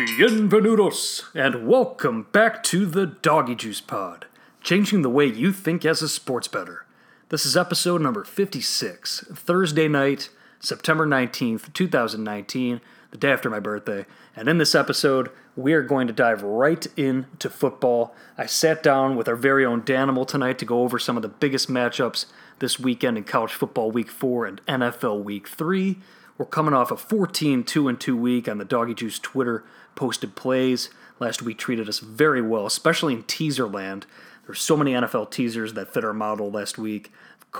Bienvenidos, and welcome back to the Doggy Juice Pod, changing the way you think as a sports bettor. This is episode number 56, Thursday night, September 19th, 2019, the day after my birthday. And in this episode, we are going to dive right into football. I sat down with our very own Danimal tonight to go over some of the biggest matchups this weekend in college football week four and NFL week three. We're coming off a 14 2 and 2 week on the Doggy Juice Twitter posted plays. Last week treated us very well, especially in teaser land. There's so many NFL teasers that fit our model last week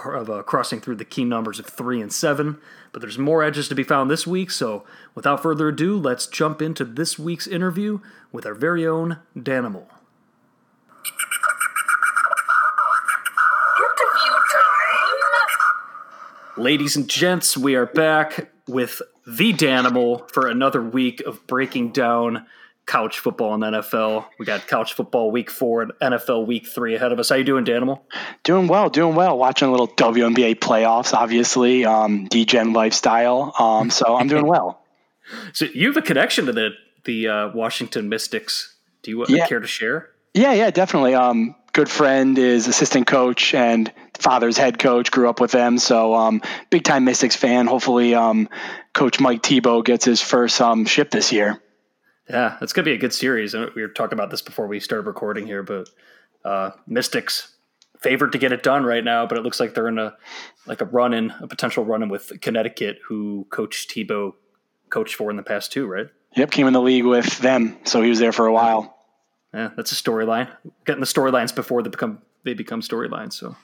of uh, crossing through the key numbers of 3 and 7. But there's more edges to be found this week, so without further ado, let's jump into this week's interview with our very own Danimal. Ladies and gents, we are back with the Danimal for another week of breaking down couch football and NFL. We got couch football week four and NFL week three ahead of us. How you doing, Danimal? Doing well, doing well. Watching a little WNBA playoffs, obviously, um, DGen lifestyle. Um, so I'm doing well. so you have a connection to the the uh, Washington Mystics. Do you uh, yeah. care to share? Yeah, yeah, definitely. Um, good friend is assistant coach and father's head coach. Grew up with them, so um, big time Mystics fan. Hopefully, um, Coach Mike Thibault gets his first um, ship this year. Yeah, it's gonna be a good series. And we were talking about this before we started recording here, but uh, Mystics favored to get it done right now, but it looks like they're in a like a run in a potential run in with Connecticut, who Coach Thibault coached for in the past too, right? Yep, came in the league with them, so he was there for a while. Yeah, that's a storyline. Getting the storylines before they become they become storylines. So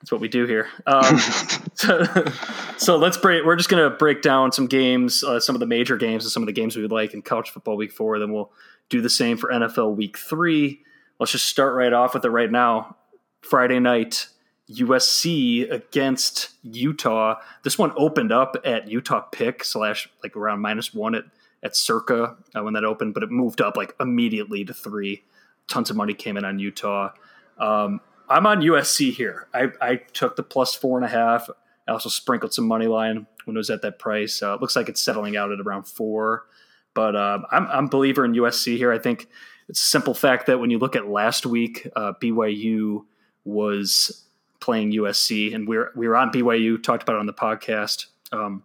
that's what we do here. Um, so, so, let's break. We're just going to break down some games, uh, some of the major games, and some of the games we would like in college football week four. Then we'll do the same for NFL week three. Let's just start right off with it right now. Friday night, USC against Utah. This one opened up at Utah pick slash like around minus one at at Circa uh, when that opened, but it moved up like immediately to three. Tons of money came in on Utah. Um, I'm on USC here. I, I took the plus four and a half. I also sprinkled some money line when it was at that price. Uh, it looks like it's settling out at around four, but um, I'm I'm believer in USC here. I think it's a simple fact that when you look at last week, uh, BYU was playing USC, and we were we were on BYU. Talked about it on the podcast. Um,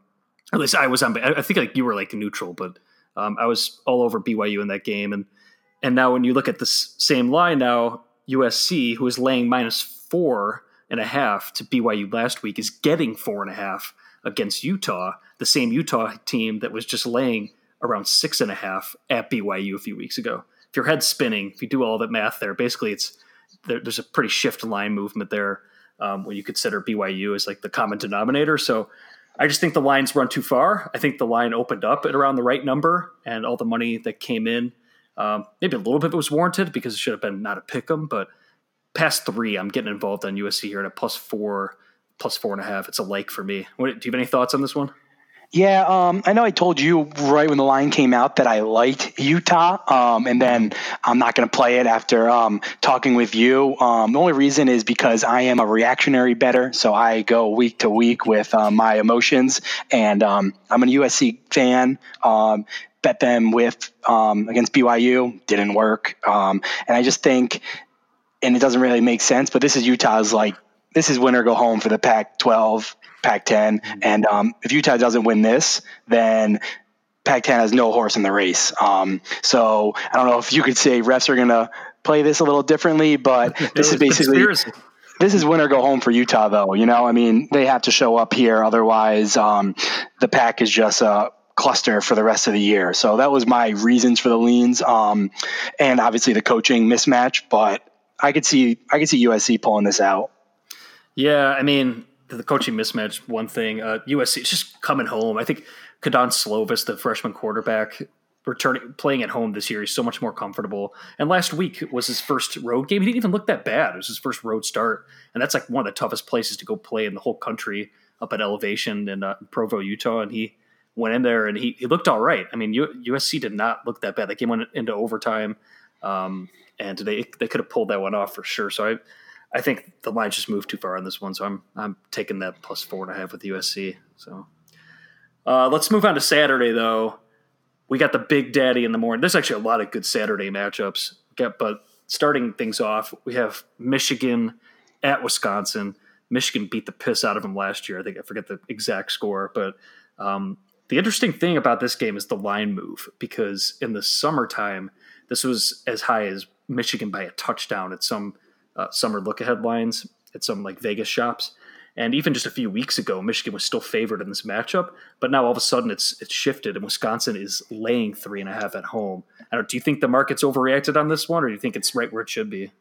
at least I was on. I think like you were like neutral, but um, I was all over BYU in that game. And and now when you look at this same line now, USC, who is laying minus four and a half to BYU last week, is getting four and a half against Utah, the same Utah team that was just laying around six and a half at BYU a few weeks ago. If your head's spinning, if you do all that math there, basically it's there, there's a pretty shift line movement there um, when you consider BYU as like the common denominator. So I just think the lines run too far. I think the line opened up at around the right number, and all the money that came in, um, maybe a little bit was warranted because it should have been not a pick 'em, but past three, I'm getting involved on USC here at a plus four, plus four and a half. It's a like for me. What, do you have any thoughts on this one? Yeah, um, I know I told you right when the line came out that I liked Utah, um, and then I'm not going to play it after um, talking with you. Um, the only reason is because I am a reactionary bettor, so I go week to week with uh, my emotions, and um, I'm a USC fan. Bet them with against BYU, didn't work, and I just think, and it doesn't really make sense. But this is Utah's like this is win or go home for the Pac-12 Pac-10. Mm-hmm. And um, if Utah doesn't win this, then Pac-10 has no horse in the race. Um, so I don't know if you could say refs are going to play this a little differently, but this is basically conspiracy. this is win or go home for Utah, though. You know, I mean, they have to show up here, otherwise, um, the pack is just a cluster for the rest of the year. So that was my reasons for the leans, um, and obviously the coaching mismatch. But I could see I could see USC pulling this out. Yeah, I mean, the coaching mismatch, one thing. Uh, USC, it's just coming home. I think Kedon Slovis, the freshman quarterback, returning playing at home this year, he's so much more comfortable. And last week was his first road game. He didn't even look that bad. It was his first road start, and that's like one of the toughest places to go play in the whole country, up at elevation in uh, Provo, Utah. And he went in there and he, he looked all right. I mean, U- USC did not look that bad. That game went into overtime, um, and they they could have pulled that one off for sure. So I I think the line just moved too far on this one, so I'm I'm taking that plus four and a half with USC. So uh, let's move on to Saturday though. we got the Big Daddy in the morning. There's actually a lot of good Saturday matchups. But starting things off, we have Michigan at Wisconsin. Michigan beat the piss out of them last year. I think I forget the exact score, but um, the interesting thing about this game is the line move because in the summertime, this was as high as Michigan by a touchdown at some uh, summer look ahead lines at some like Vegas shops. And even just a few weeks ago, Michigan was still favored in this matchup, but now all of a sudden it's it's shifted, and Wisconsin is laying three and a half at home. I don't. Do you think the market's overreacted on this one, or do you think it's right where it should be?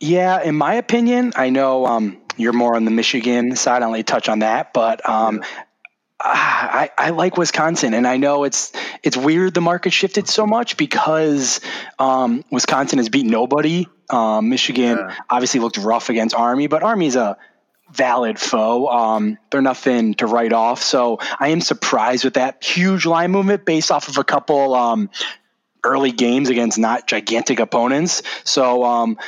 Yeah, in my opinion, I know um, you're more on the Michigan side. I'll only touch on that, but um, yeah. I, I like Wisconsin, and I know it's it's weird the market shifted so much because um, Wisconsin has beat nobody. Um, Michigan yeah. obviously looked rough against Army, but Army's a valid foe. Um, they're nothing to write off. So I am surprised with that huge line movement based off of a couple um, early games against not gigantic opponents. So um,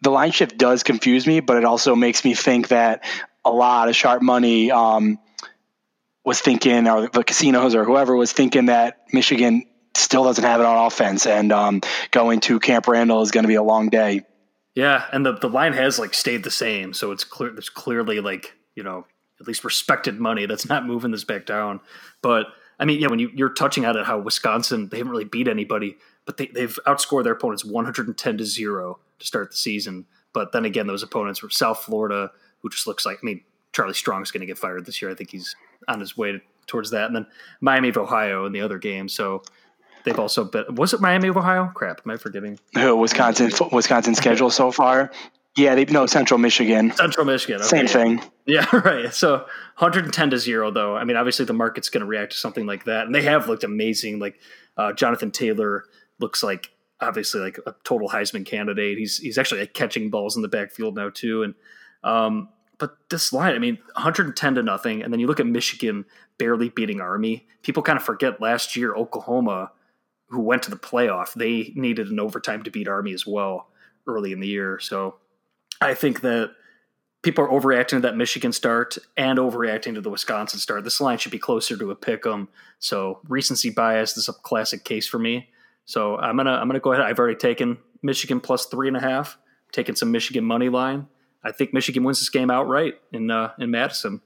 the line shift does confuse me, but it also makes me think that a lot of sharp money um, was thinking, or the casinos or whoever was thinking that Michigan still doesn't have it on offense, and um, going to Camp Randall is going to be a long day. Yeah, and the the line has like stayed the same, so it's clear. There's clearly like you know at least respected money that's not moving this back down. But I mean, yeah, when you, you're touching on it, how Wisconsin they haven't really beat anybody, but they, they've outscored their opponents 110 to zero to start the season. But then again, those opponents were South Florida, who just looks like I mean Charlie Strong's going to get fired this year. I think he's on his way towards that, and then Miami of Ohio in the other game. So they've also been. Was it Miami of Ohio? Crap, am I forgetting? Who Wisconsin? Wisconsin schedule so far. Yeah, they no Central Michigan. Central Michigan. Okay. Same thing. Yeah, right. So 110 to zero, though. I mean, obviously the market's going to react to something like that, and they have looked amazing. Like uh, Jonathan Taylor looks like obviously like a total Heisman candidate. He's he's actually like catching balls in the backfield now too, and um, but this line, I mean, 110 to nothing, and then you look at Michigan barely beating Army. People kind of forget last year Oklahoma, who went to the playoff, they needed an overtime to beat Army as well early in the year. So I think that people are overreacting to that Michigan start and overreacting to the Wisconsin start. This line should be closer to a pick 'em. So recency bias is a classic case for me. So I'm gonna I'm gonna go ahead. I've already taken Michigan plus three and a half. Taking some Michigan money line. I think Michigan wins this game outright in uh, in Madison.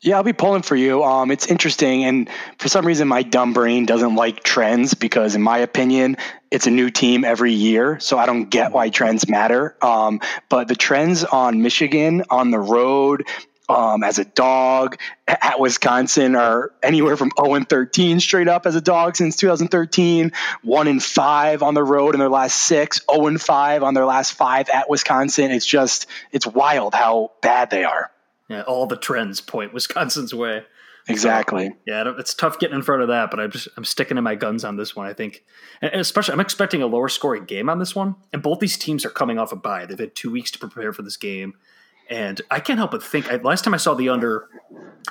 Yeah, I'll be pulling for you. Um, it's interesting, and for some reason, my dumb brain doesn't like trends because, in my opinion, it's a new team every year, so I don't get why trends matter. Um, but the trends on Michigan on the road um, as a dog at Wisconsin are anywhere from 0 and 13 straight up as a dog since 2013, 1 and 5 on the road in their last six, 0 and 5 on their last five at Wisconsin. It's just, it's wild how bad they are. Yeah, all the trends point Wisconsin's way. Exactly. So, yeah, it's tough getting in front of that, but I'm just I'm sticking to my guns on this one. I think, and especially I'm expecting a lower scoring game on this one. And both these teams are coming off a bye. They've had two weeks to prepare for this game. And I can't help but think. I, last time I saw the under,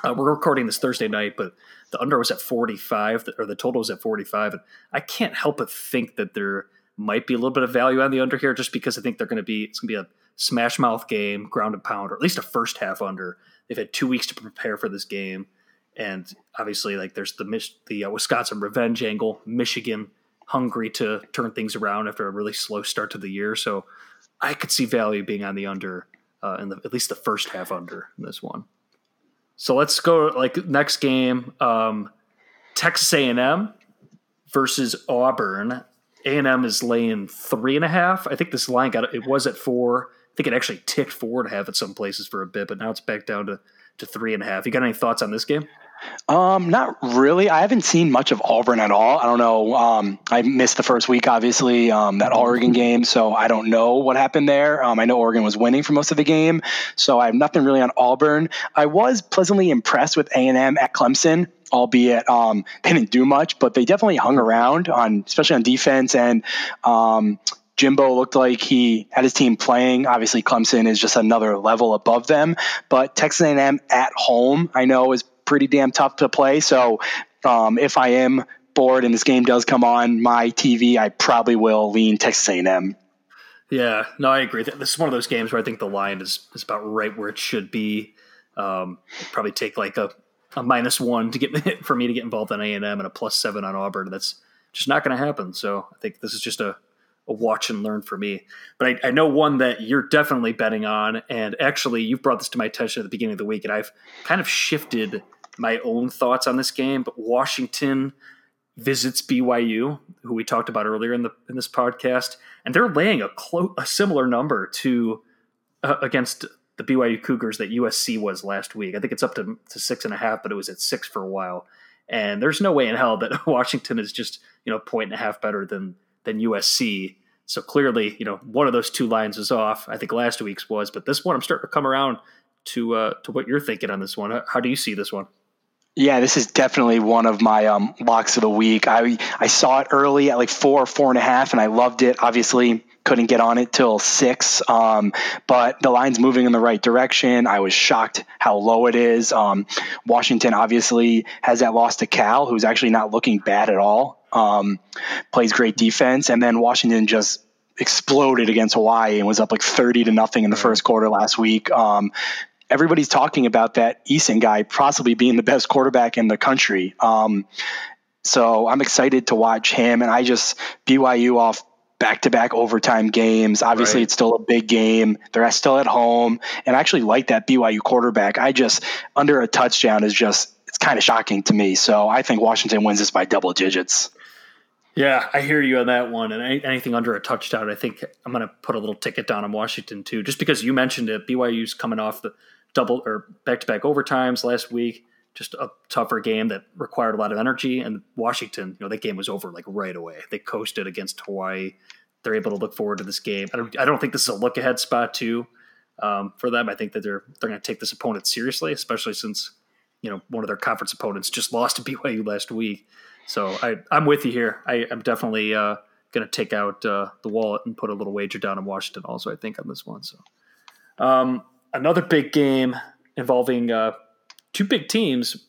uh, we're recording this Thursday night, but the under was at 45, or the total was at 45, and I can't help but think that there might be a little bit of value on the under here, just because I think they're going to be it's going to be a smash mouth game, ground and pound, or at least a first half under. They've had two weeks to prepare for this game, and obviously, like there's the the uh, Wisconsin revenge angle, Michigan hungry to turn things around after a really slow start to the year, so I could see value being on the under uh, in the, at least the first half under in this one. So let's go like next game, um, Texas A&M versus Auburn. A&M is laying three and a half. I think this line got it was at four. I think it actually ticked four and a half at some places for a bit, but now it's back down to to three and a half. You got any thoughts on this game? Um, not really. I haven't seen much of Auburn at all. I don't know. Um, I missed the first week, obviously, um, that Oregon game, so I don't know what happened there. Um, I know Oregon was winning for most of the game, so I have nothing really on Auburn. I was pleasantly impressed with A and M at Clemson albeit um, they didn't do much, but they definitely hung around on, especially on defense. And um, Jimbo looked like he had his team playing. Obviously, Clemson is just another level above them, but Texas A&M at home, I know, is pretty damn tough to play. So um, if I am bored and this game does come on my TV, I probably will lean Texas A&M. Yeah, no, I agree. This is one of those games where I think the line is is about right where it should be. Um, probably take like a, a minus one to get for me to get involved on A and M and a plus seven on Auburn. That's just not going to happen. So I think this is just a, a watch and learn for me. But I, I, know one that you're definitely betting on, and actually you've brought this to my attention at the beginning of the week, and I've kind of shifted my own thoughts on this game. But Washington visits BYU, who we talked about earlier in the in this podcast, and they're laying a clo- a similar number to uh, against the BYU Cougars that USC was last week. I think it's up to, to six and a half, but it was at six for a while. And there's no way in hell that Washington is just you know point and a half better than than USC. So clearly, you know, one of those two lines is off. I think last week's was, but this one I'm starting to come around to uh, to what you're thinking on this one. How do you see this one? Yeah, this is definitely one of my um, locks of the week. I I saw it early at like four, four and a half, and I loved it. Obviously, couldn't get on it till six, um, but the line's moving in the right direction. I was shocked how low it is. Um, Washington obviously has that loss to Cal, who's actually not looking bad at all. Um, plays great defense, and then Washington just exploded against Hawaii and was up like 30 to nothing in the first quarter last week. Um, everybody's talking about that Eason guy possibly being the best quarterback in the country. Um, so I'm excited to watch him, and I just BYU off back-to-back overtime games. Obviously, right. it's still a big game. They're still at home, and I actually like that BYU quarterback. I just under a touchdown is just it's kind of shocking to me. So I think Washington wins this by double digits. Yeah, I hear you on that one. And anything under a touchdown, I think I'm going to put a little ticket down on Washington too, just because you mentioned it. BYU's coming off the double or back to back overtimes last week. Just a tougher game that required a lot of energy. And Washington, you know, that game was over like right away. They coasted against Hawaii. They're able to look forward to this game. I don't, I don't think this is a look ahead spot too um, for them. I think that they're they're going to take this opponent seriously, especially since you know one of their conference opponents just lost to BYU last week. So I, I'm with you here. I, am definitely uh, going to take out uh, the wallet and put a little wager down in Washington. Also, I think on this one. So um, another big game involving uh, two big teams.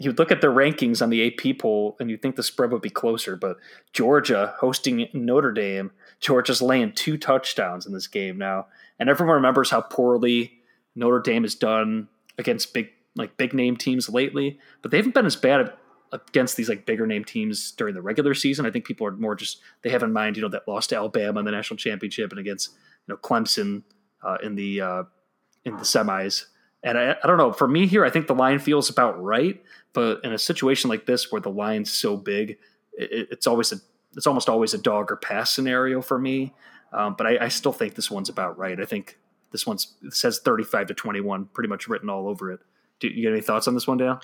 You look at the rankings on the AP poll, and you think the spread would be closer. But Georgia hosting Notre Dame, Georgia's laying two touchdowns in this game now, and everyone remembers how poorly Notre Dame has done against big like big name teams lately. But they haven't been as bad against these like bigger name teams during the regular season. I think people are more just they have in mind, you know, that lost to Alabama in the national championship and against you know Clemson uh, in the uh, in the semis. And I, I don't know. For me here, I think the line feels about right. But in a situation like this where the line's so big, it, it's always a it's almost always a dog or pass scenario for me. Um, but I, I, still think this one's about right. I think this one's says thirty five to twenty one, pretty much written all over it. Do you get any thoughts on this one, Dan?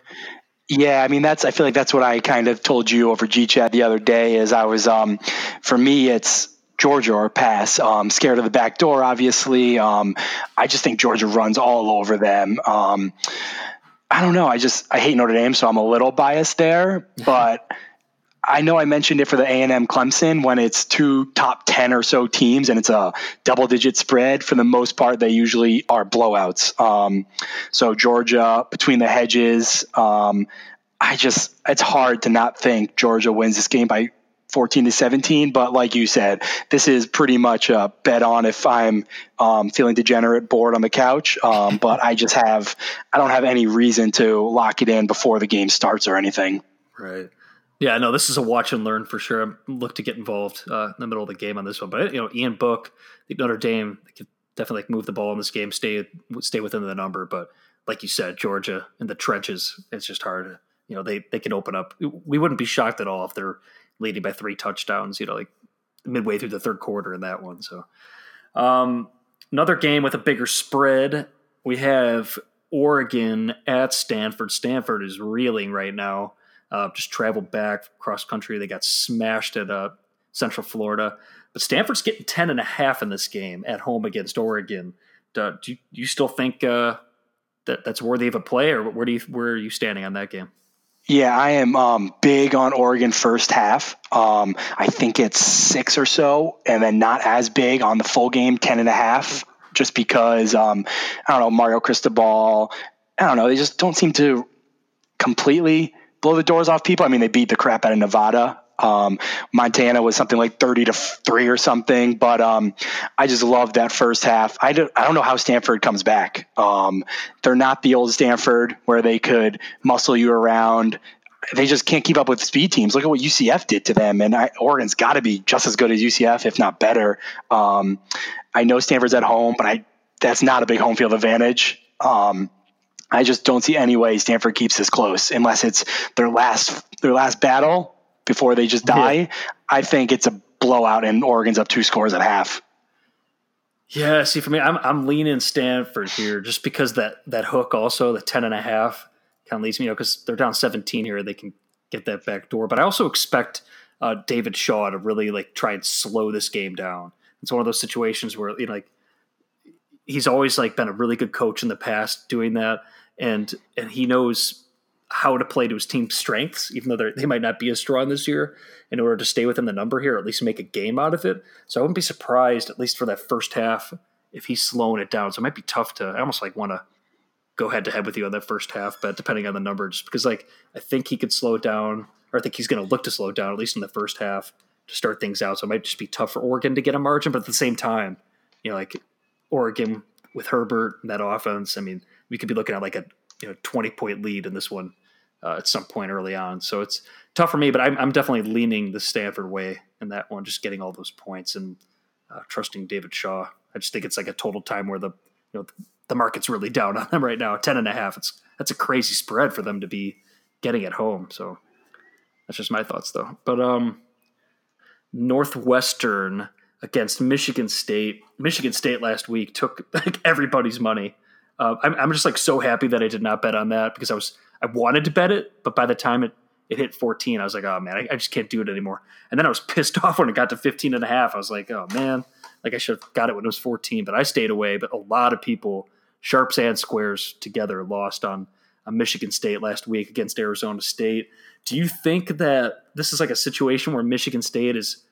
Yeah, I mean that's I feel like that's what I kind of told you over G chat the other day is I was um for me it's Georgia or pass. Um, scared of the back door, obviously. Um, I just think Georgia runs all over them. Um, I don't know. I just I hate Notre Dame, so I'm a little biased there. But I know I mentioned it for the A&M Clemson when it's two top 10 or so teams and it's a double digit spread. For the most part, they usually are blowouts. Um, so Georgia between the hedges, um, I just, it's hard to not think Georgia wins this game by 14 to 17. But like you said, this is pretty much a bet on if I'm um, feeling degenerate, bored on the couch. Um, but I just have, I don't have any reason to lock it in before the game starts or anything. Right. Yeah, no, this is a watch and learn for sure. I look to get involved uh, in the middle of the game on this one, but you know, Ian Book, Notre Dame could definitely like move the ball in this game, stay stay within the number. But like you said, Georgia in the trenches, it's just hard. You know, they they can open up. We wouldn't be shocked at all if they're leading by three touchdowns. You know, like midway through the third quarter in that one. So, um, another game with a bigger spread. We have Oregon at Stanford. Stanford is reeling right now. Uh, just traveled back cross country. They got smashed at uh, Central Florida. But Stanford's getting 10 and a half in this game at home against Oregon. Do, do, you, do you, still think uh, that that's worthy of a play, or where do you where are you standing on that game? Yeah, I am um, big on Oregon first half. Um, I think it's six or so, and then not as big on the full game, 10 and a half, just because, um, I don't know, Mario Cristobal, I don't know, they just don't seem to completely blow the doors off people. I mean, they beat the crap out of Nevada. Um, Montana was something like 30 to three or something, but um, I just love that first half. I don't, I don't know how Stanford comes back. Um, they're not the old Stanford where they could muscle you around. they just can't keep up with speed teams. Look at what UCF did to them, and I, Oregon's got to be just as good as UCF, if not better. Um, I know Stanford's at home, but I that's not a big home field advantage. Um, I just don't see any way Stanford keeps this close unless it's their last their last battle before they just die. Yeah. I think it's a blowout and Oregon's up two scores at half. Yeah, see for me, I'm I'm leaning Stanford here just because that that hook also the ten and a half kind of leads me, you know, because they're down 17 here, they can get that back door. But I also expect uh, David Shaw to really like try and slow this game down. It's one of those situations where you know, like he's always like been a really good coach in the past doing that, and and he knows how to play to his team's strengths, even though they might not be as strong this year, in order to stay within the number here, or at least make a game out of it. So I wouldn't be surprised, at least for that first half, if he's slowing it down. So it might be tough to. I almost like want to go head to head with you on that first half but depending on the numbers, because like I think he could slow it down, or I think he's going to look to slow down at least in the first half to start things out. So it might just be tough for Oregon to get a margin, but at the same time, you know, like Oregon with Herbert and that offense, I mean, we could be looking at like a you know twenty point lead in this one uh, at some point early on. So it's tough for me, but I'm, I'm, definitely leaning the Stanford way in that one, just getting all those points and uh, trusting David Shaw. I just think it's like a total time where the you know the market's really down on them right now. Ten and a half. It's that's a crazy spread for them to be getting at home. So that's just my thoughts though. But um, Northwestern against Michigan State. Michigan State last week took like everybody's money. Uh, I'm, I'm just like so happy that I did not bet on that because I was I wanted to bet it, but by the time it it hit 14, I was like, oh man, I, I just can't do it anymore. And then I was pissed off when it got to 15 and a half. I was like, oh man, like I should have got it when it was 14, but I stayed away. But a lot of people sharps and squares together lost on, on Michigan State last week against Arizona State. Do you think that this is like a situation where Michigan State is,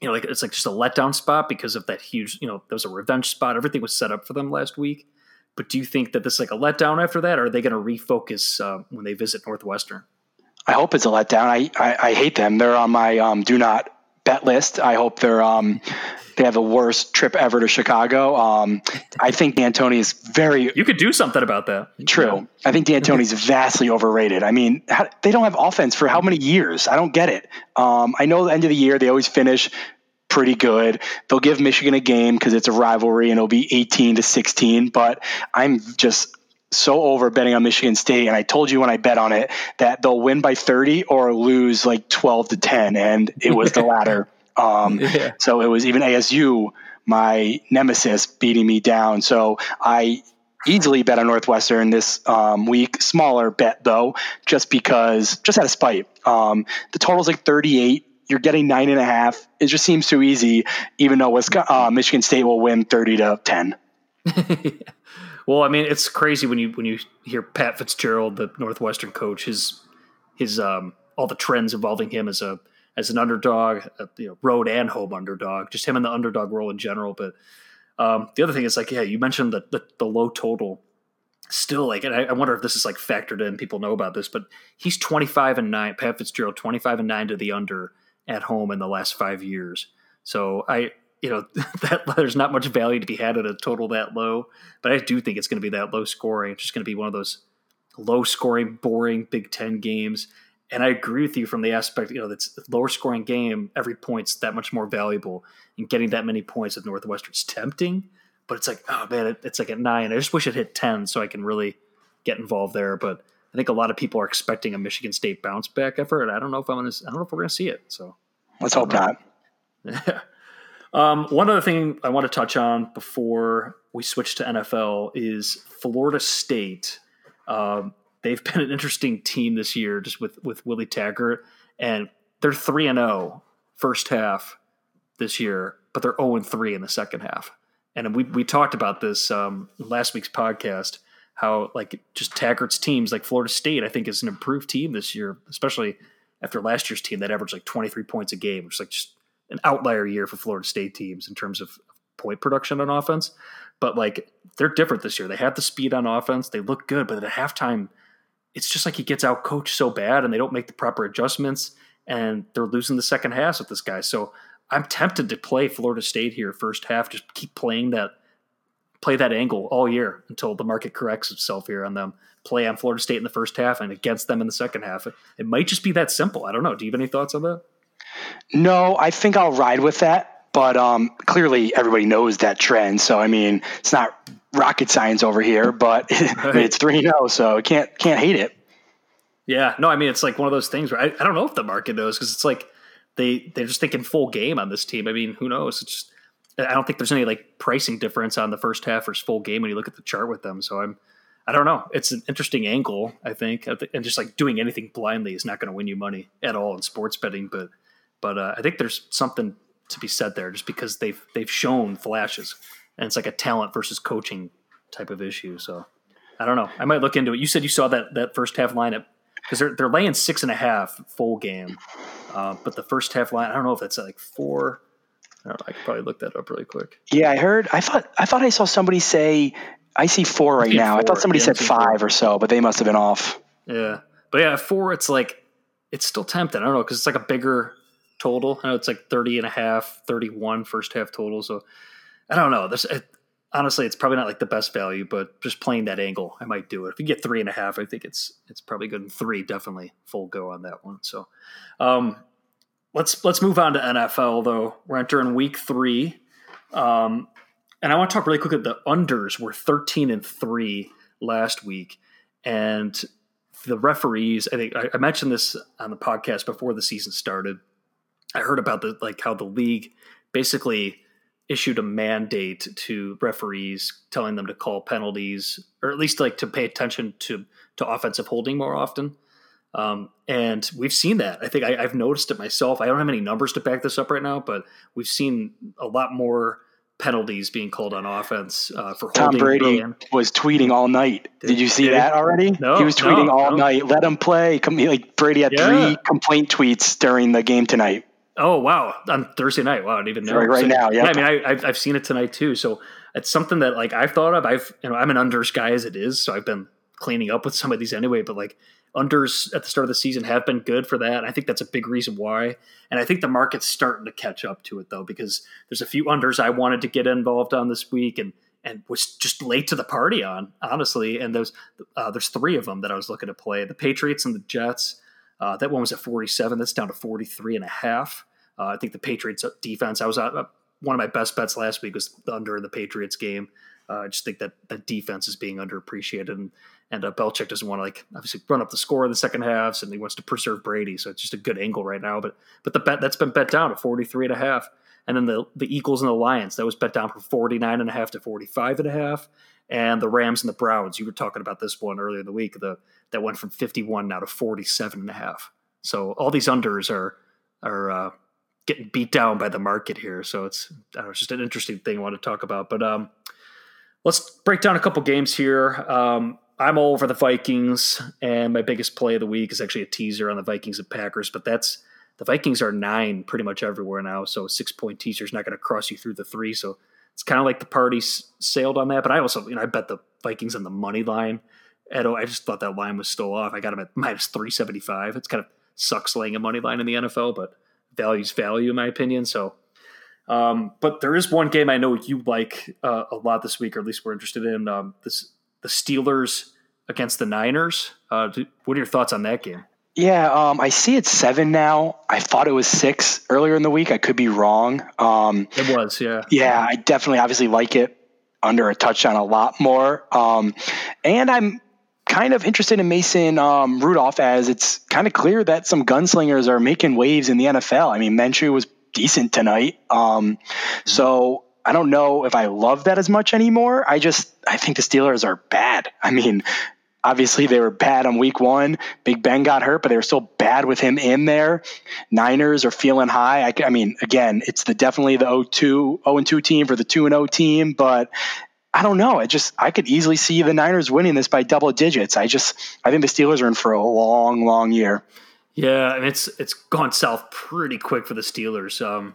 you know, like it's like just a letdown spot because of that huge, you know, there was a revenge spot. Everything was set up for them last week. But do you think that this is like a letdown after that, or are they going to refocus uh, when they visit Northwestern? I hope it's a letdown. I, I, I hate them. They're on my um, do not bet list. I hope they're um, they have the worst trip ever to Chicago. Um, I think Dantonio is very. You could do something about that. True. Yeah. I think Dantonio is vastly overrated. I mean, how, they don't have offense for how many years? I don't get it. Um, I know the end of the year they always finish pretty good. They'll give Michigan a game because it's a rivalry and it'll be 18 to 16. But I'm just so over betting on Michigan State. And I told you when I bet on it that they'll win by 30 or lose like 12 to 10. And it was the latter. Um, yeah. So it was even ASU, my nemesis, beating me down. So I easily bet on Northwestern this um, week. Smaller bet though, just because, just out of spite. Um, the total's like 38. You're getting nine and a half. It just seems too easy, even though Wisconsin, uh, Michigan State will win 30 to 10. well, I mean, it's crazy when you when you hear Pat Fitzgerald, the Northwestern coach, his his um, all the trends involving him as a as an underdog, a, you know, road and home underdog, just him in the underdog role in general. But um, the other thing is like, yeah, you mentioned the, the, the low total. Still, like, and I, I, wonder if this is like factored in. People know about this, but he's twenty five and nine. Pat Fitzgerald twenty five and nine to the under at home in the last five years. So I, you know, that there's not much value to be had at a total that low. But I do think it's going to be that low scoring. It's just going to be one of those low scoring, boring Big Ten games and I agree with you from the aspect, you know, that's lower scoring game, every point's that much more valuable. And getting that many points at Northwestern's tempting, but it's like, oh man, it's like at nine. I just wish it hit 10 so I can really get involved there. But I think a lot of people are expecting a Michigan State bounce back effort. I don't know if I'm going to, I don't know if we're going to see it. So let's hope not. Um, one other thing I want to touch on before we switch to NFL is Florida State. Um, they've been an interesting team this year, just with with Willie Taggart, and they're three and zero oh first half this year, but they're zero oh and three in the second half. And we we talked about this um, last week's podcast. How like just Taggart's teams, like Florida State, I think is an improved team this year, especially after last year's team that averaged like 23 points a game, which is like just an outlier year for Florida State teams in terms of point production on offense. But like they're different this year. They have the speed on offense. They look good, but at halftime it's just like he gets out coached so bad and they don't make the proper adjustments and they're losing the second half with this guy. So I'm tempted to play Florida State here first half, just keep playing that play that angle all year until the market corrects itself here on them. Play on Florida State in the first half and against them in the second half. It, it might just be that simple. I don't know. Do you have any thoughts on that? No, I think I'll ride with that. But um, clearly, everybody knows that trend. So I mean, it's not rocket science over here, but mean, it's three zero, so can't can't hate it. Yeah, no, I mean it's like one of those things where I, I don't know if the market knows because it's like they they're just thinking full game on this team. I mean, who knows? It's just I don't think there's any like pricing difference on the first half versus full game when you look at the chart with them. So I'm I don't know. It's an interesting angle, I think, and just like doing anything blindly is not going to win you money at all in sports betting. But but uh, I think there's something to be said there, just because they've they've shown flashes, and it's like a talent versus coaching type of issue. So I don't know. I might look into it. You said you saw that that first half lineup because they're they're laying six and a half full game, uh, but the first half line I don't know if that's like four. I, know, I could probably look that up really quick. Yeah, I heard. I thought I thought I saw somebody say I see four right now. Four. I thought somebody yeah, said five four. or so, but they must have been off. Yeah, but yeah, four. It's like it's still tempting. I don't know because it's like a bigger total. I know it's like 30 and a half, 31 first half total. So I don't know. This it, honestly, it's probably not like the best value, but just playing that angle, I might do it. If you get three and a half, I think it's it's probably good. And three, definitely full go on that one. So um, let's let's move on to NFL though. We're entering week three. Um, and I want to talk really quick at the unders were 13 and 3 last week. And the referees, I think I, mentioned this on the podcast before the season started. I heard about the like how the league basically issued a mandate to referees telling them to call penalties or at least like to pay attention to to offensive holding more often. Um, and we've seen that. I think I, have noticed it myself. I don't have any numbers to back this up right now, but we've seen a lot more penalties being called on offense uh, for Tom Brady was tweeting all night. Did, Did you see that already? No, he was tweeting no, all no. night. Let him play. Like Brady had yeah. three complaint tweets during the game tonight. Oh wow! On Thursday night, wow! I didn't even know. Right, right so, now, yeah. I mean, I, have I've seen it tonight too. So it's something that like I've thought of. I've you know I'm an unders guy as it is, so I've been cleaning up with some of these anyway. But like unders at the start of the season have been good for that. I think that's a big reason why. And I think the market's starting to catch up to it though, because there's a few unders I wanted to get involved on this week and and was just late to the party on, honestly. And those uh, there's three of them that I was looking to play: the Patriots and the Jets. Uh, that one was at 47. That's down to 43 and a half. Uh, I think the Patriots defense. I was uh, one of my best bets last week was under in the Patriots game. Uh, I just think that the defense is being underappreciated, and and uh, Belichick doesn't want to like obviously run up the score in the second halves, and he wants to preserve Brady. So it's just a good angle right now. But but the bet that's been bet down to 43 and a half. And then the the Eagles and the Lions that was bet down from 49 and a half to 45 and a half. And the Rams and the Browns, you were talking about this one earlier in the week, the that went from 51 now to 47 and a half. So all these unders are are uh, getting beat down by the market here. So it's know, it's just an interesting thing I want to talk about. But um, let's break down a couple games here. Um, I'm all over the Vikings, and my biggest play of the week is actually a teaser on the Vikings and Packers. But that's the Vikings are nine pretty much everywhere now, so six point teaser is not going to cross you through the three. So it's kind of like the party sailed on that. But I also, you know, I bet the Vikings on the money line. At, I just thought that line was still off. I got them at minus three seventy five. It's kind of sucks laying a money line in the NFL, but values value in my opinion. So um, but there is one game I know you like uh, a lot this week, or at least we're interested in. Um, this the Steelers against the Niners. Uh, what are your thoughts on that game? Yeah, um, I see it's seven now. I thought it was six earlier in the week. I could be wrong. Um, it was, yeah. Yeah, I definitely, obviously, like it under a touchdown a lot more. Um, and I'm kind of interested in Mason um, Rudolph as it's kind of clear that some gunslingers are making waves in the NFL. I mean, Minshew was decent tonight. Um, so I don't know if I love that as much anymore. I just I think the Steelers are bad. I mean, obviously they were bad on week one. Big Ben got hurt, but they were still bad with him in there. Niners are feeling high. I, I mean, again, it's the definitely the 0-2, 0-2 team for the 2-0 team, but I don't know. I just I could easily see the Niners winning this by double digits. I just I think the Steelers are in for a long, long year. Yeah, mean it's it's gone south pretty quick for the Steelers. Um,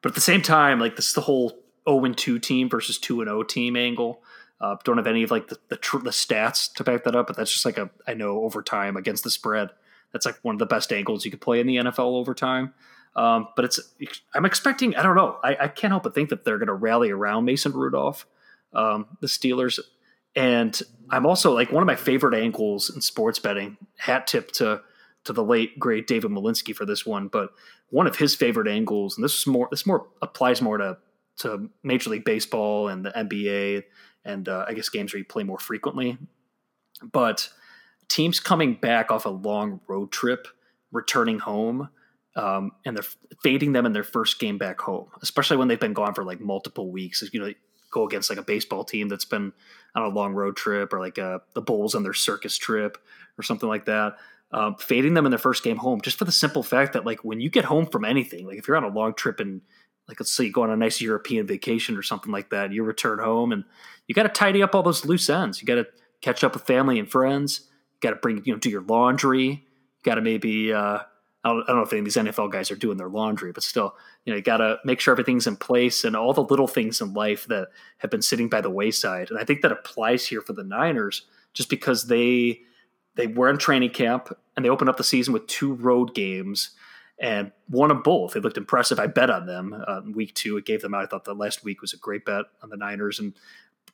but at the same time, like this is the whole 0 and 2 team versus 2 and 0 team angle. Uh, don't have any of like the the, tr- the, stats to back that up, but that's just like a I know over time against the spread. That's like one of the best angles you could play in the NFL over time. Um, but it's I'm expecting I don't know I, I can't help but think that they're going to rally around Mason Rudolph. um, the Steelers. And I'm also like one of my favorite angles in sports betting. Hat tip to to the late great David Malinsky for this one, but one of his favorite angles, and this is more this more applies more to to Major League Baseball and the NBA, and uh, I guess games where you play more frequently. But teams coming back off a long road trip, returning home, um, and they're fading them in their first game back home, especially when they've been gone for like multiple weeks. You know, go against like a baseball team that's been on a long road trip, or like uh, the Bulls on their circus trip, or something like that. Um, fading them in their first game home, just for the simple fact that like when you get home from anything, like if you're on a long trip and like let's say you go on a nice European vacation or something like that, you return home and you got to tidy up all those loose ends. You got to catch up with family and friends You got to bring you know do your laundry. You got to maybe uh, I, don't, I don't know if any of these NFL guys are doing their laundry, but still, you know, you got to make sure everything's in place and all the little things in life that have been sitting by the wayside. And I think that applies here for the Niners, just because they they were in training camp and they opened up the season with two road games and won them both. They looked impressive. I bet on them uh, week two. It gave them out. I thought the last week was a great bet on the Niners, and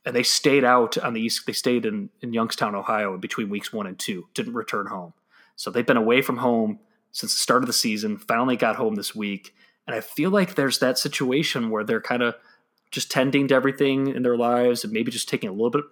and they stayed out on the east. They stayed in, in Youngstown, Ohio, between weeks one and two. Didn't return home, so they've been away from home since the start of the season. Finally got home this week, and I feel like there's that situation where they're kind of just tending to everything in their lives and maybe just taking a little bit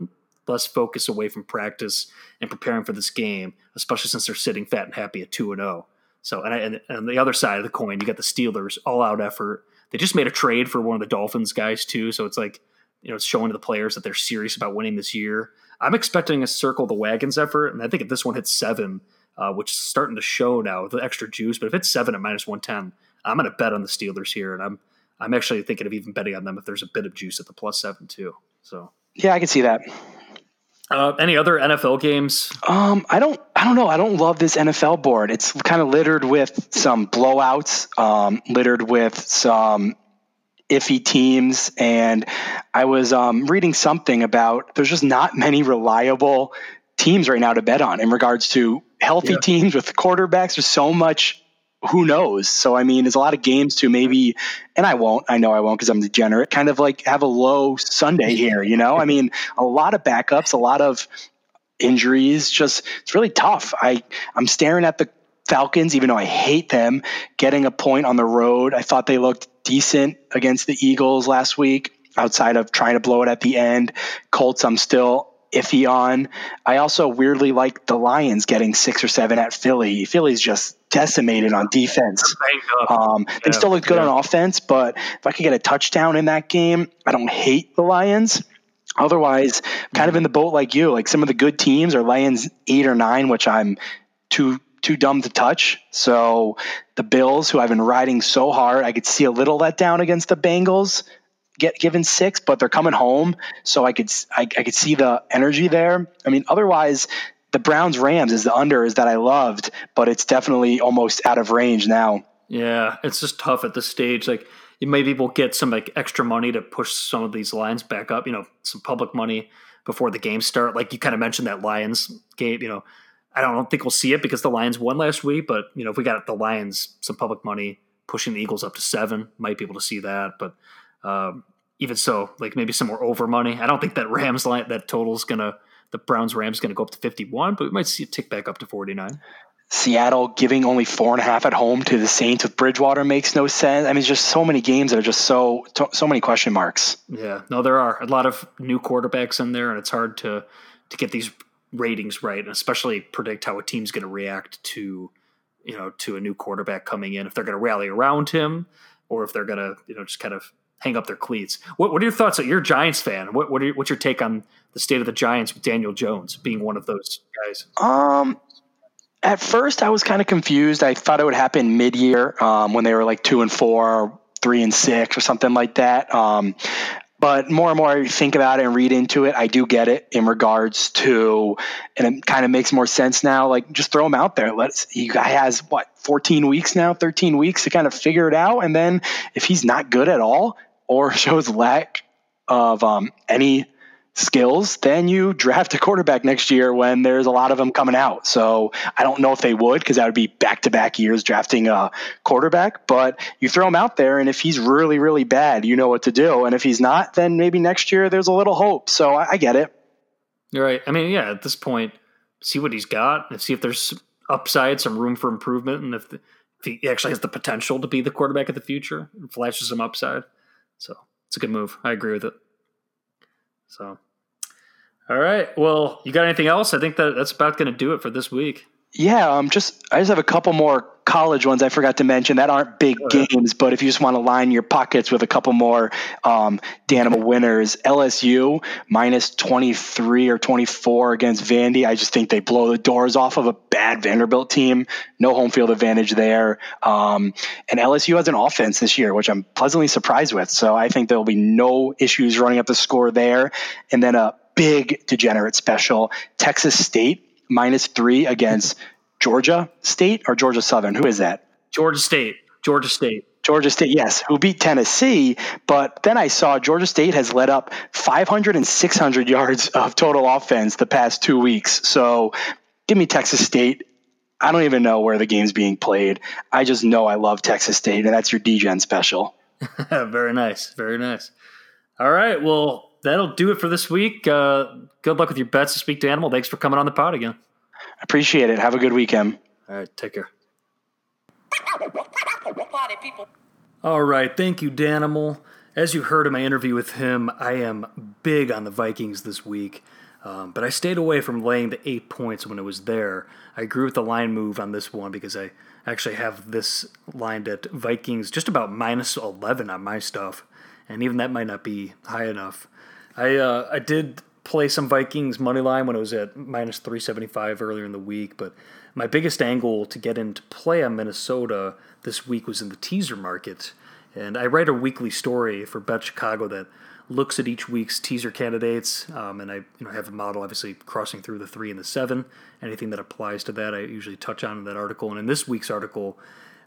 less focus away from practice and preparing for this game, especially since they're sitting fat and happy at two and zero. So, and, I, and, and on the other side of the coin, you got the Steelers all out effort. They just made a trade for one of the Dolphins guys too, so it's like you know, it's showing to the players that they're serious about winning this year. I'm expecting a circle the wagons effort, and I think if this one hits seven, uh, which is starting to show now the extra juice, but if it's seven at minus one ten, I'm going to bet on the Steelers here, and I'm I'm actually thinking of even betting on them if there's a bit of juice at the plus seven too. So yeah, I can see that. Uh, any other NFL games? Um, I don't. I don't know. I don't love this NFL board. It's kind of littered with some blowouts, um, littered with some iffy teams. And I was um, reading something about there's just not many reliable teams right now to bet on in regards to healthy yeah. teams with quarterbacks. There's so much who knows? So, I mean, there's a lot of games to maybe, and I won't, I know I won't because I'm degenerate, kind of like have a low Sunday here, you know? I mean, a lot of backups, a lot of injuries, just, it's really tough. I, I'm staring at the Falcons, even though I hate them, getting a point on the road. I thought they looked decent against the Eagles last week, outside of trying to blow it at the end. Colts, I'm still iffy on. I also weirdly like the Lions getting six or seven at Philly. Philly's just decimated on defense. Um, yeah, they still look good yeah. on offense, but if I could get a touchdown in that game, I don't hate the Lions. Otherwise, kind of mm-hmm. in the boat like you, like some of the good teams are Lions eight or nine, which I'm too too dumb to touch. So the Bills, who I've been riding so hard, I could see a little letdown against the Bengals get given six, but they're coming home, so I could I, I could see the energy there. I mean, otherwise, the Browns Rams is the under is that I loved, but it's definitely almost out of range now. Yeah, it's just tough at this stage. Like maybe we'll get some like extra money to push some of these lines back up. You know, some public money before the game start. Like you kind of mentioned that Lions game. You know, I don't think we'll see it because the Lions won last week, but you know, if we got the Lions some public money pushing the Eagles up to seven, might be able to see that. But um, even so, like maybe some more over money. I don't think that Rams line that total's gonna the Browns Rams gonna go up to fifty one, but we might see it tick back up to forty nine. Seattle giving only four and a half at home to the Saints with Bridgewater makes no sense. I mean, it's just so many games that are just so so many question marks. Yeah, no, there are a lot of new quarterbacks in there, and it's hard to to get these ratings right, and especially predict how a team's going to react to you know to a new quarterback coming in if they're going to rally around him or if they're going to you know just kind of hang up their cleats. What, what are your thoughts? You're a Giants fan. What, what are, what's your take on the state of the Giants with Daniel Jones being one of those guys? Um, at first I was kind of confused. I thought it would happen mid-year um, when they were like two and four, three and six, or something like that. Um, but more and more I think about it and read into it, I do get it in regards to, and it kind of makes more sense now. Like just throw him out there. Let's. He has what 14 weeks now, 13 weeks to kind of figure it out, and then if he's not good at all or shows lack of um, any skills, then you draft a quarterback next year when there's a lot of them coming out. So I don't know if they would because that would be back to back years drafting a quarterback, but you throw him out there. And if he's really, really bad, you know what to do. And if he's not, then maybe next year there's a little hope. So I, I get it. You're right. I mean, yeah, at this point, see what he's got and see if there's upside, some room for improvement, and if, the, if he actually has the potential to be the quarterback of the future and flashes some upside. So it's a good move. I agree with it. So, all right. Well, you got anything else? I think that that's about going to do it for this week. Yeah, um, just I just have a couple more college ones I forgot to mention that aren't big games, but if you just want to line your pockets with a couple more um, Danimal winners, LSU minus 23 or 24 against Vandy. I just think they blow the doors off of a bad Vanderbilt team. No home field advantage there. Um, and LSU has an offense this year, which I'm pleasantly surprised with. So I think there'll be no issues running up the score there. And then a big degenerate special Texas State minus three against Georgia State or Georgia Southern. Who is that? Georgia State. Georgia State. Georgia State, yes, who beat Tennessee. But then I saw Georgia State has led up 500 and 600 yards of total offense the past two weeks. So give me Texas State. I don't even know where the game's being played. I just know I love Texas State, and that's your DGen special. very nice. Very nice. All right. Well, that'll do it for this week. Uh, good luck with your bets to speak to Animal. Thanks for coming on the pod again. Appreciate it. Have a good weekend. All right. Take care. All right. Thank you, Danimal. As you heard in my interview with him, I am big on the Vikings this week. Um, but I stayed away from laying the eight points when it was there. I agree with the line move on this one because I actually have this lined at Vikings just about minus 11 on my stuff. And even that might not be high enough. I uh, I did play some Vikings money line when it was at minus 375 earlier in the week, but my biggest angle to get into play on Minnesota this week was in the teaser market. And I write a weekly story for Bet Chicago that looks at each week's teaser candidates, um, and I you know have a model obviously crossing through the three and the seven. Anything that applies to that, I usually touch on in that article. And in this week's article,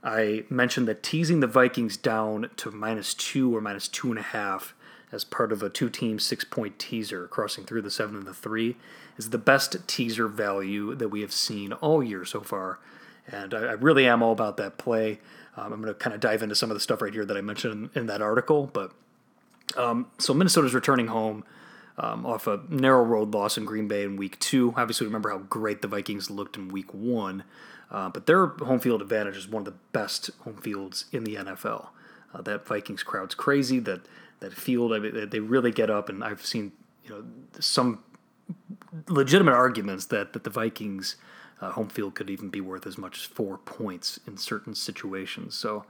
I mentioned that teasing the Vikings down to minus two or minus two and a half as part of a two team six point teaser crossing through the seven and the three is the best teaser value that we have seen all year so far. And I, I really am all about that play. Um, I'm going to kind of dive into some of the stuff right here that I mentioned in, in that article. But um, so Minnesota's returning home um, off a narrow road loss in Green Bay in week two. Obviously, remember how great the Vikings looked in week one. Uh, but their home field advantage is one of the best home fields in the NFL. Uh, that Vikings crowd's crazy. That that field. I mean, they really get up, and I've seen you know some legitimate arguments that that the Vikings uh, home field could even be worth as much as four points in certain situations. So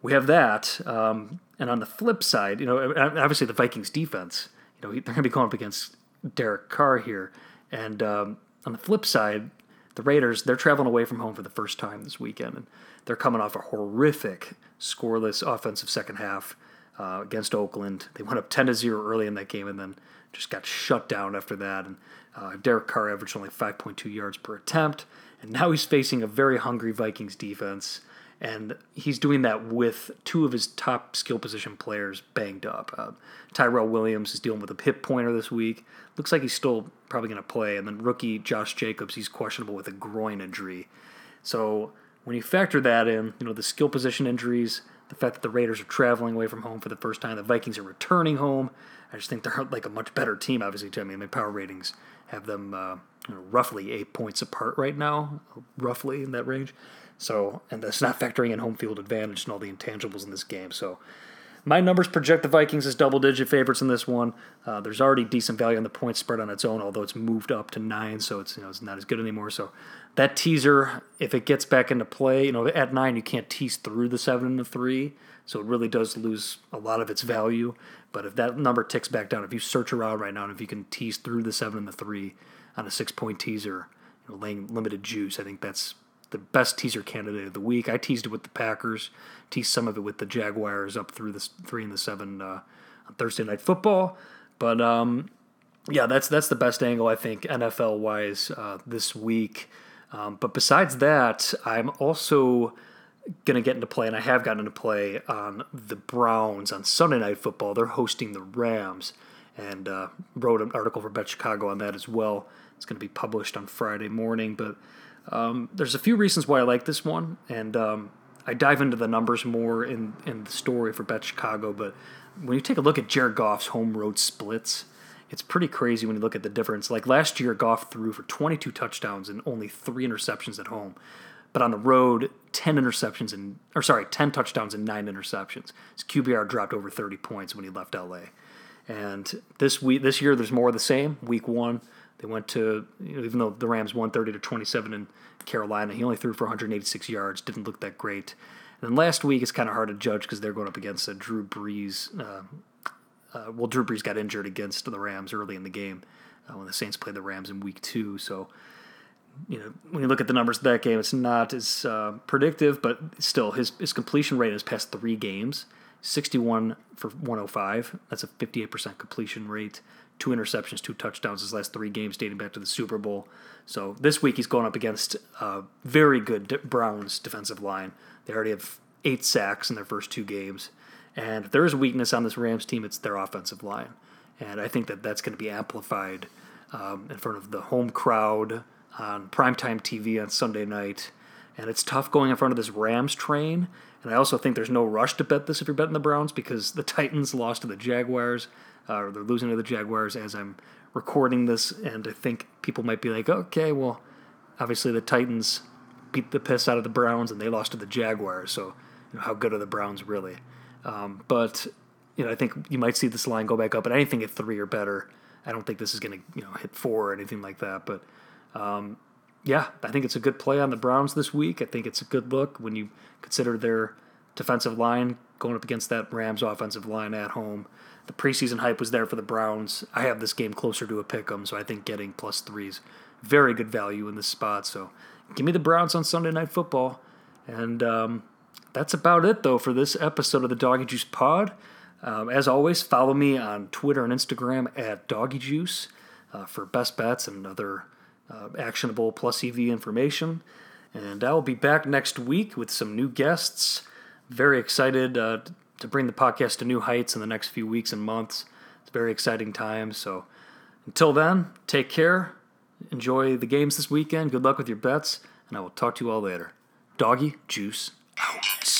we have that, um, and on the flip side, you know, obviously the Vikings defense, you know, they're going to be going up against Derek Carr here, and um, on the flip side, the Raiders they're traveling away from home for the first time this weekend, and they're coming off a horrific scoreless offensive second half uh, against Oakland. They went up 10 to 0 early in that game and then just got shut down after that. And uh, Derek Carr averaged only 5.2 yards per attempt. And now he's facing a very hungry Vikings defense. And he's doing that with two of his top skill position players banged up. Uh, Tyrell Williams is dealing with a hip pointer this week. Looks like he's still probably going to play. And then rookie Josh Jacobs, he's questionable with a groin injury. So when you factor that in, you know, the skill position injuries, the fact that the Raiders are traveling away from home for the first time, the Vikings are returning home. I just think they're like a much better team, obviously. Too. I mean, my power ratings have them uh, you know, roughly eight points apart right now, roughly in that range. So, and that's not factoring in home field advantage and all the intangibles in this game. So, my numbers project the Vikings as double digit favorites in this one. Uh, there's already decent value on the point spread on its own, although it's moved up to nine, so it's you know it's not as good anymore. So that teaser, if it gets back into play, you know, at nine you can't tease through the seven and the three, so it really does lose a lot of its value. But if that number ticks back down, if you search around right now, and if you can tease through the seven and the three on a six point teaser, you know, laying limited juice, I think that's the best teaser candidate of the week. I teased it with the Packers, teased some of it with the Jaguars up through the three and the seven uh, on Thursday night football. But um, yeah, that's that's the best angle I think NFL wise uh, this week. Um, but besides that, I'm also going to get into play, and I have gotten into play on the Browns on Sunday Night Football. They're hosting the Rams. and uh, wrote an article for Bet Chicago on that as well. It's going to be published on Friday morning, but um, there's a few reasons why I like this one, and um, I dive into the numbers more in, in the story for Bet Chicago. But when you take a look at Jared Goff's home road splits, it's pretty crazy when you look at the difference. Like last year, Goff threw for 22 touchdowns and only three interceptions at home. But on the road, 10 interceptions and, or sorry, 10 touchdowns and nine interceptions. His QBR dropped over 30 points when he left LA. And this week, this year, there's more of the same. Week one, they went to, you know, even though the Rams won 30 to 27 in Carolina, he only threw for 186 yards, didn't look that great. And then last week, it's kind of hard to judge because they're going up against a Drew Brees. Uh, uh, well, Drew Brees got injured against the Rams early in the game uh, when the Saints played the Rams in week two. So, you know, when you look at the numbers of that game, it's not as uh, predictive, but still, his, his completion rate has past three games 61 for 105. That's a 58% completion rate two interceptions, two touchdowns his last three games dating back to the Super Bowl. So this week he's going up against a very good Browns defensive line. They already have eight sacks in their first two games. And if there is weakness on this Rams team, it's their offensive line. And I think that that's going to be amplified um, in front of the home crowd on primetime TV on Sunday night. And it's tough going in front of this Rams train. And I also think there's no rush to bet this if you're betting the Browns because the Titans lost to the Jaguars uh, or they're losing to the Jaguars as I'm recording this, and I think people might be like, okay, well, obviously the Titans beat the piss out of the Browns and they lost to the Jaguars, so you know, how good are the Browns really? Um, but you know, I think you might see this line go back up, but anything at three or better. I don't think this is going to you know hit four or anything like that, but um, yeah, I think it's a good play on the Browns this week. I think it's a good look when you consider their defensive line going up against that Rams offensive line at home the preseason hype was there for the Browns. I have this game closer to a pick 'em, so I think getting plus threes very good value in this spot. So give me the Browns on Sunday Night Football. And um, that's about it, though, for this episode of the Doggy Juice Pod. Um, as always, follow me on Twitter and Instagram at Doggy Juice uh, for best bets and other uh, actionable plus EV information. And I will be back next week with some new guests. Very excited uh, to bring the podcast to new heights in the next few weeks and months. It's a very exciting time. So until then, take care. Enjoy the games this weekend. Good luck with your bets, and I will talk to you all later. Doggy Juice out.